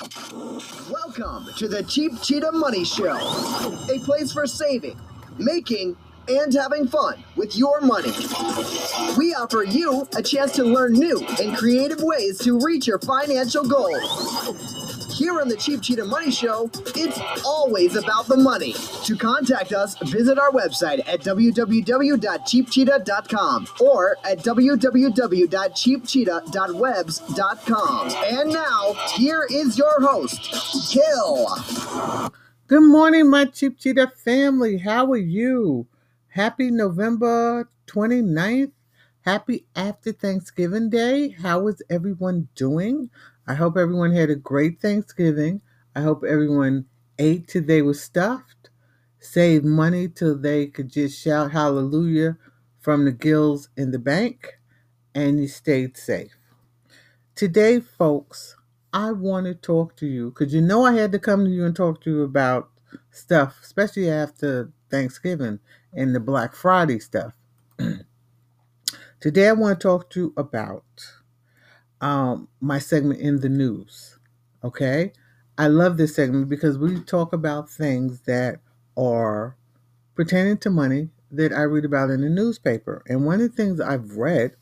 Welcome to the Cheap Cheetah Money Show, a place for saving, making, and having fun with your money. We offer you a chance to learn new and creative ways to reach your financial goals. Here on the Cheap Cheetah Money Show, it's always about the money. To contact us, visit our website at www.cheapcheetah.com or at www.cheapcheetah.webs.com. And now, here is your host, Kill. Good morning, my Cheap Cheetah family. How are you? Happy November 29th. Happy after Thanksgiving Day. How is everyone doing? I hope everyone had a great Thanksgiving. I hope everyone ate till they were stuffed, saved money till they could just shout hallelujah from the gills in the bank, and you stayed safe. Today, folks, I want to talk to you because you know I had to come to you and talk to you about stuff, especially after Thanksgiving and the Black Friday stuff. Today, I want to talk to you about um, my segment in the news. Okay. I love this segment because we talk about things that are pertaining to money that I read about in the newspaper. And one of the things I've read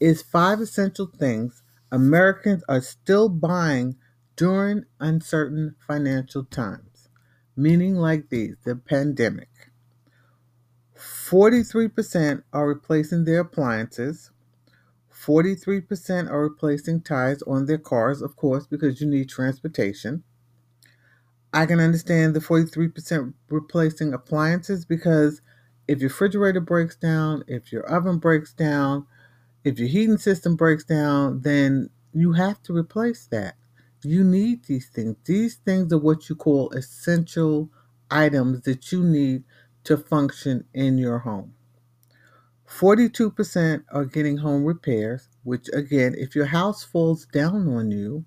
is five essential things Americans are still buying during uncertain financial times, meaning like these the pandemic. 43% are replacing their appliances. 43% are replacing tires on their cars, of course, because you need transportation. I can understand the 43% replacing appliances because if your refrigerator breaks down, if your oven breaks down, if your heating system breaks down, then you have to replace that. You need these things. These things are what you call essential items that you need to function in your home. 42% are getting home repairs, which again, if your house falls down on you,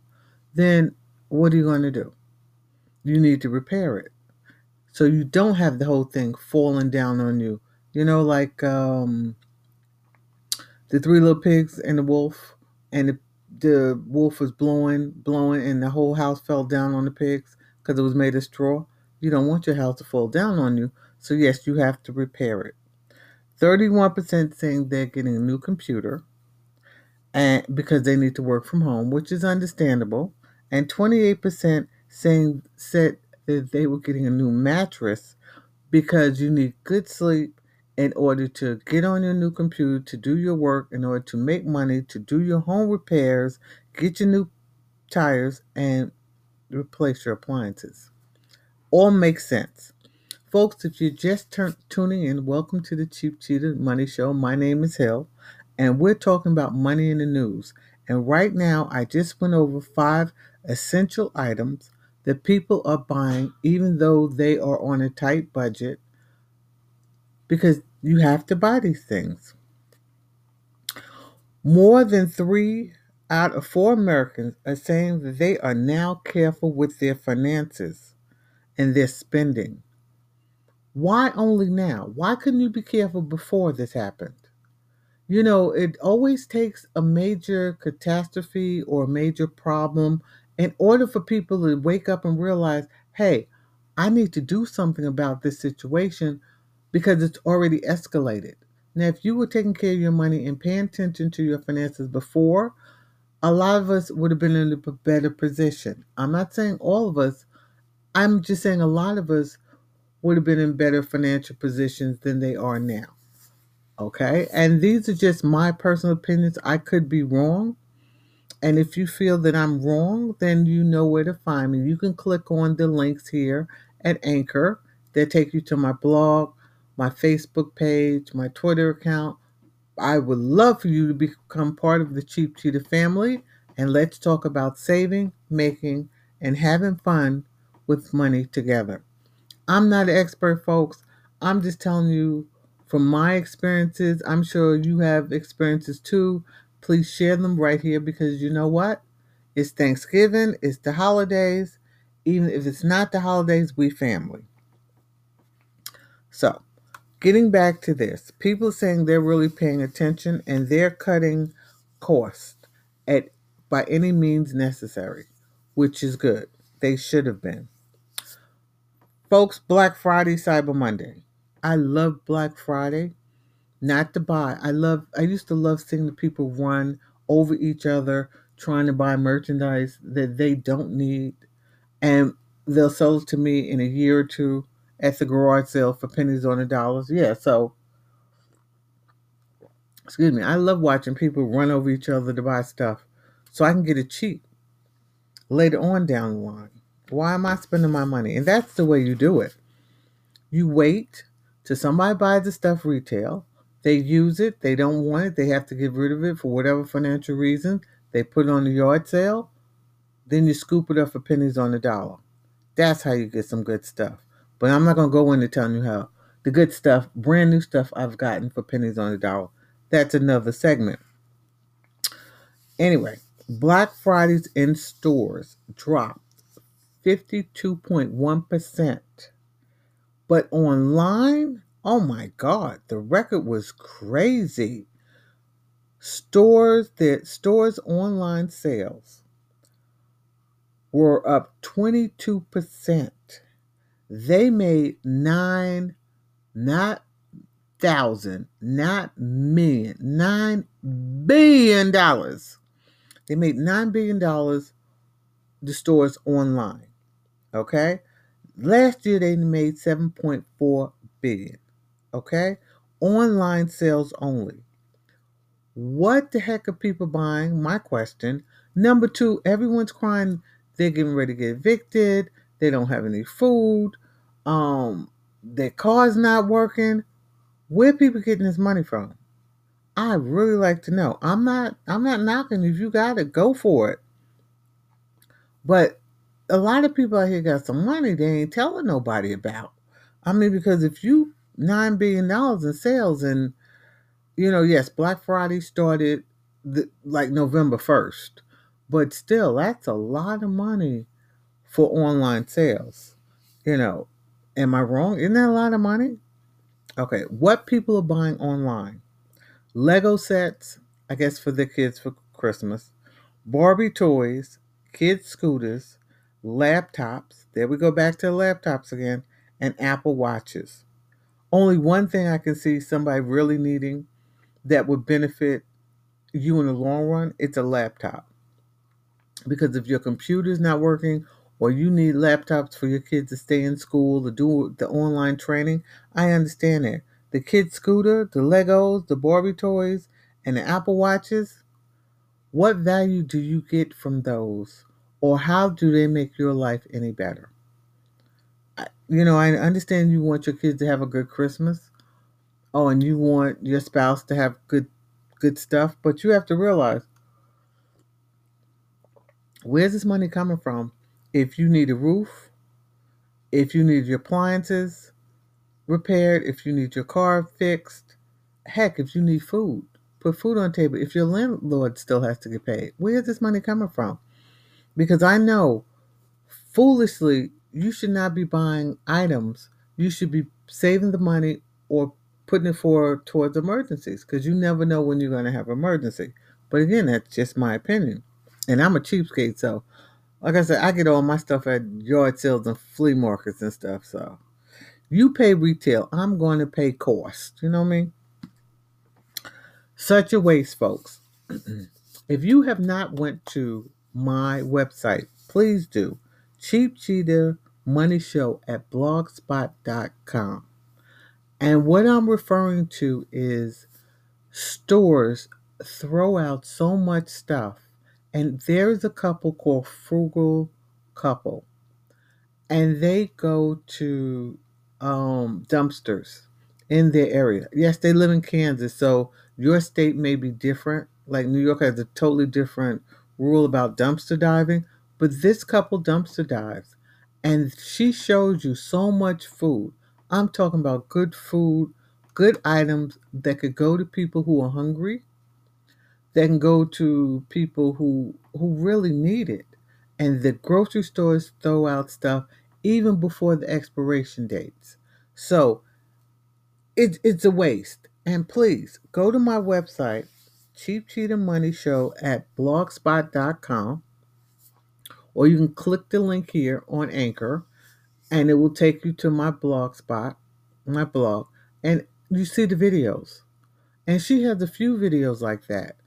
then what are you going to do? You need to repair it. So you don't have the whole thing falling down on you. You know, like um, the three little pigs and the wolf, and the, the wolf was blowing, blowing, and the whole house fell down on the pigs because it was made of straw. You don't want your house to fall down on you. So, yes, you have to repair it. 31% saying they're getting a new computer and because they need to work from home, which is understandable. And 28% saying said that they were getting a new mattress because you need good sleep in order to get on your new computer, to do your work, in order to make money, to do your home repairs, get your new tires, and replace your appliances. All makes sense. Folks, if you're just tuning in, welcome to the Cheap Cheetah Money Show. My name is Hill, and we're talking about money in the news. And right now, I just went over five essential items that people are buying, even though they are on a tight budget, because you have to buy these things. More than three out of four Americans are saying that they are now careful with their finances and their spending. Why only now? Why couldn't you be careful before this happened? You know, it always takes a major catastrophe or a major problem in order for people to wake up and realize, hey, I need to do something about this situation because it's already escalated. Now, if you were taking care of your money and paying attention to your finances before, a lot of us would have been in a better position. I'm not saying all of us, I'm just saying a lot of us would have been in better financial positions than they are now. Okay? And these are just my personal opinions. I could be wrong. And if you feel that I'm wrong, then you know where to find me. You can click on the links here at Anchor that take you to my blog, my Facebook page, my Twitter account. I would love for you to become part of the Cheap Cheetah family and let's talk about saving, making, and having fun with money together. I'm not an expert, folks. I'm just telling you from my experiences. I'm sure you have experiences too. Please share them right here because you know what? It's Thanksgiving, it's the holidays. Even if it's not the holidays, we family. So, getting back to this, people saying they're really paying attention and they're cutting costs at by any means necessary, which is good. They should have been. Folks, Black Friday, Cyber Monday. I love Black Friday. Not to buy. I love I used to love seeing the people run over each other trying to buy merchandise that they don't need and they'll sell it to me in a year or two at the garage sale for pennies on the dollars. Yeah, so excuse me, I love watching people run over each other to buy stuff so I can get it cheap later on down the line. Why am I spending my money? And that's the way you do it. You wait till somebody buys the stuff retail. They use it. They don't want it. They have to get rid of it for whatever financial reason. They put it on the yard sale. Then you scoop it up for pennies on the dollar. That's how you get some good stuff. But I'm not going to go into telling you how. The good stuff, brand new stuff I've gotten for pennies on the dollar. That's another segment. Anyway, Black Fridays in stores dropped 52.1%. But online, oh my God, the record was crazy. Stores that stores online sales were up 22%. They made nine, not thousand, not million, nine billion dollars. They made nine billion dollars. The stores online. Okay, last year they made seven point four billion. Okay, online sales only. What the heck are people buying? My question. Number two, everyone's crying they're getting ready to get evicted. They don't have any food. Um, their car's not working. Where people getting this money from? I really like to know. I'm not I'm not knocking if you got it, go for it. But a lot of people out here got some money they ain't telling nobody about. I mean, because if you nine billion dollars in sales and you know, yes, Black Friday started the, like November first, but still, that's a lot of money for online sales. You know, am I wrong? Isn't that a lot of money? Okay, what people are buying online? Lego sets, I guess for the kids for Christmas, Barbie toys, kids scooters, laptops. There we go back to laptops again, and Apple watches. Only one thing I can see somebody really needing that would benefit you in the long run, it's a laptop. Because if your computer's not working or you need laptops for your kids to stay in school to do the online training, I understand that. The kid scooter, the Legos, the Barbie toys, and the Apple Watches, what value do you get from those? Or how do they make your life any better? You know, I understand you want your kids to have a good Christmas. Oh, and you want your spouse to have good good stuff, but you have to realize where's this money coming from? If you need a roof, if you need your appliances repaired, if you need your car fixed, heck, if you need food, put food on table. If your landlord still has to get paid, where's this money coming from? Because I know foolishly you should not be buying items. You should be saving the money or putting it for towards emergencies because you never know when you're going to have emergency. But again, that's just my opinion. And I'm a cheapskate, so like I said, I get all my stuff at yard sales and flea markets and stuff. So you pay retail, I'm going to pay cost. You know what I mean? Such a waste, folks. if you have not went to my website, please do. Cheap Cheetah Money Show at blogspot.com. And what I'm referring to is stores throw out so much stuff. And there's a couple called Frugal Couple. And they go to um, dumpsters in their area. Yes, they live in Kansas, so your state may be different. Like New York has a totally different rule about dumpster diving, but this couple dumpster dives and she shows you so much food. I'm talking about good food, good items that could go to people who are hungry, that can go to people who who really need it. And the grocery stores throw out stuff even before the expiration dates. So it, it's a waste. And please go to my website, Cheap Cheetah Money Show at blogspot.com, or you can click the link here on Anchor and it will take you to my blog spot, my blog, and you see the videos. And she has a few videos like that.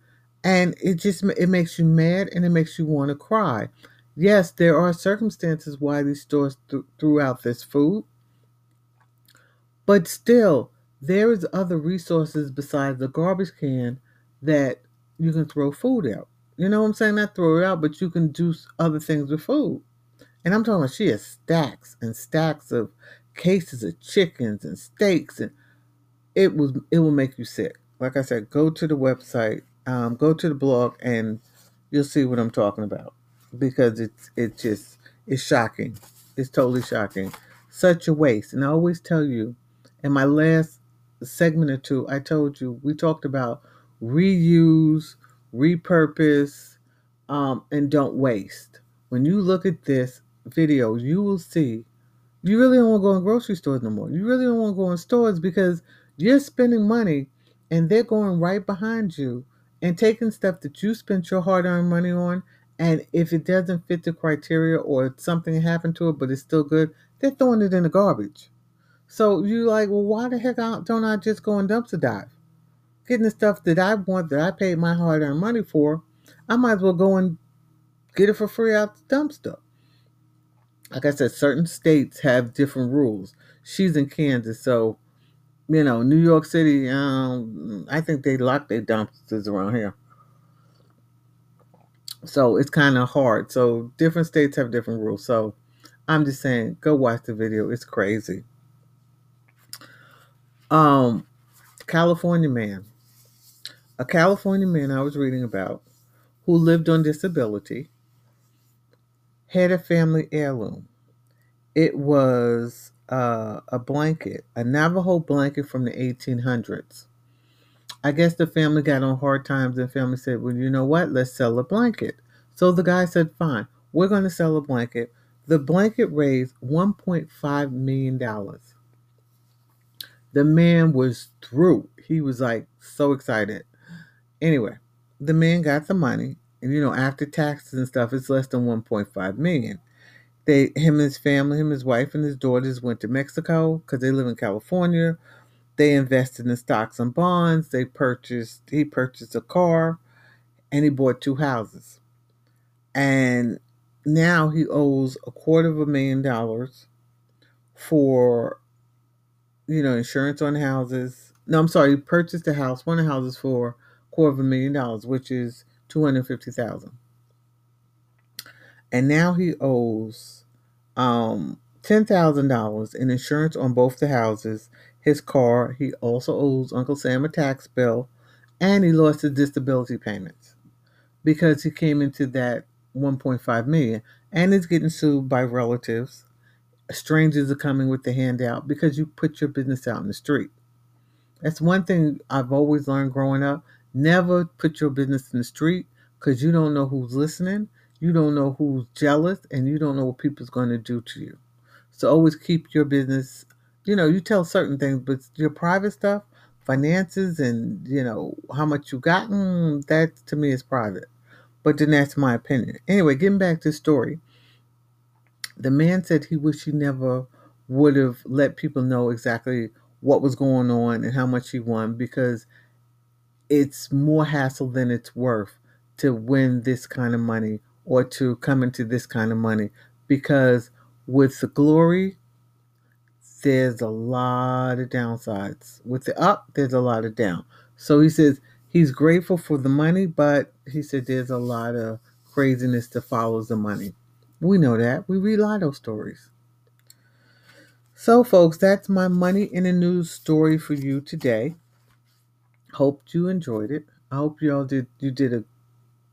And it just it makes you mad and it makes you want to cry. Yes, there are circumstances why these stores th- threw out this food. But still, there is other resources besides the garbage can that you can throw food out. You know what I'm saying? Not throw it out, but you can do other things with food. And I'm talking about she has stacks and stacks of cases of chickens and steaks, and it was it will make you sick. Like I said, go to the website, um, go to the blog, and you'll see what I'm talking about because it's it's just it's shocking. It's totally shocking. Such a waste. And I always tell you, in my last segment or two, I told you we talked about reuse, repurpose, um, and don't waste. When you look at this video, you will see you really don't want to go in grocery stores no more. You really don't want to go in stores because you're spending money and they're going right behind you and taking stuff that you spent your hard earned money on. And if it doesn't fit the criteria or something happened to it, but it's still good, they're throwing it in the garbage. So you're like, well, why the heck don't I just go and dumpster dive? Getting the stuff that I want, that I paid my hard earned money for, I might as well go and get it for free out the dumpster. Like I said, certain states have different rules. She's in Kansas, so you know, New York City, um, I think they lock their dumpsters around here. So it's kind of hard. So different states have different rules. So I'm just saying, go watch the video. It's crazy. Um, California man. A California man I was reading about who lived on disability had a family heirloom. It was uh, a blanket, a Navajo blanket from the 1800s. I guess the family got on hard times and family said, well, you know what? Let's sell a blanket. So the guy said, fine, we're going to sell a blanket. The blanket raised $1.5 million. The man was through. He was like so excited. Anyway, the man got the money, and you know, after taxes and stuff, it's less than 1.5 million. They, him and his family, him, his wife, and his daughters went to Mexico because they live in California. They invested in stocks and bonds. They purchased. He purchased a car, and he bought two houses. And now he owes a quarter of a million dollars for, you know, insurance on houses. No, I'm sorry. He purchased a house, one of the houses for quarter of a million dollars, which is two hundred fifty thousand and now he owes um, $10,000 in insurance on both the houses, his car. He also owes Uncle Sam a tax bill, and he lost his disability payments because he came into that 1.5 million and is getting sued by relatives. Strangers are coming with the handout because you put your business out in the street. That's one thing I've always learned growing up. Never put your business in the street because you don't know who's listening you don't know who's jealous and you don't know what people's going to do to you. So always keep your business, you know, you tell certain things, but your private stuff, finances and, you know, how much you've gotten, mm, that to me is private. But then that's my opinion. Anyway, getting back to the story. The man said he wished he never would have let people know exactly what was going on and how much he won because it's more hassle than it's worth to win this kind of money or to come into this kind of money because with the glory there's a lot of downsides. With the up there's a lot of down. So he says he's grateful for the money but he said there's a lot of craziness that follows the money. We know that. We read those stories. So folks that's my money in the news story for you today hope you enjoyed it i hope you all did you did a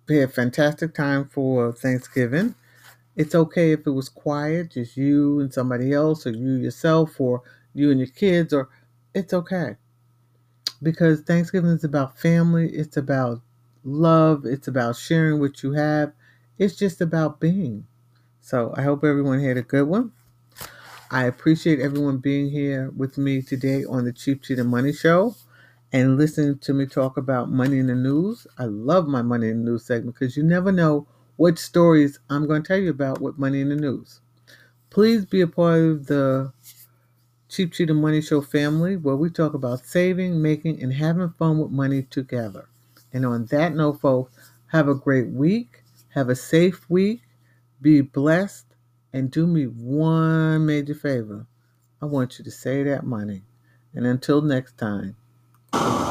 had a fantastic time for Thanksgiving. It's okay if it was quiet, just you and somebody else, or you yourself, or you and your kids, or it's okay. Because Thanksgiving is about family, it's about love, it's about sharing what you have, it's just about being. So I hope everyone had a good one. I appreciate everyone being here with me today on the Cheap Cheetah Money Show and listen to me talk about money in the news. I love my money in the news segment because you never know what stories I'm going to tell you about with Money in the News. Please be a part of the Cheap Cheetah Money Show family where we talk about saving, making, and having fun with money together. And on that note, folks, have a great week. Have a safe week. Be blessed. And do me one major favor. I want you to save that money. And until next time. Oh.